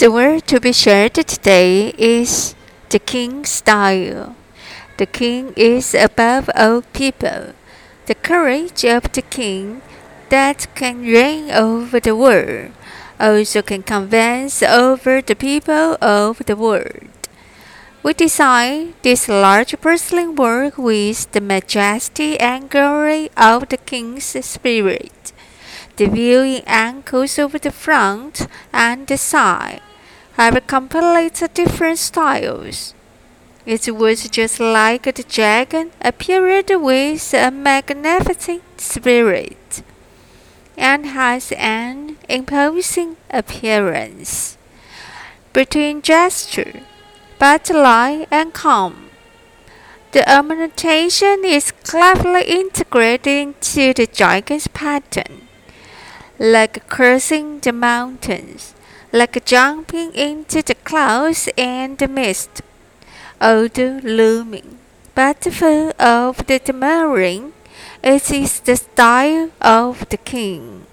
The word to be shared today is the king style. The king is above all people. The courage of the king that can reign over the world also can convince over the people of the world. We design this large porcelain work with the majesty and glory of the king's spirit. The viewing angles over the front and the side have completely different styles. It was just like the dragon appeared with a magnificent spirit and has an imposing appearance. Between gesture, but light and calm. The ornamentation is cleverly integrated into the dragon's pattern, like crossing the mountains like jumping into the clouds and the mist, although looming, but full of the demurring. It is the style of the king.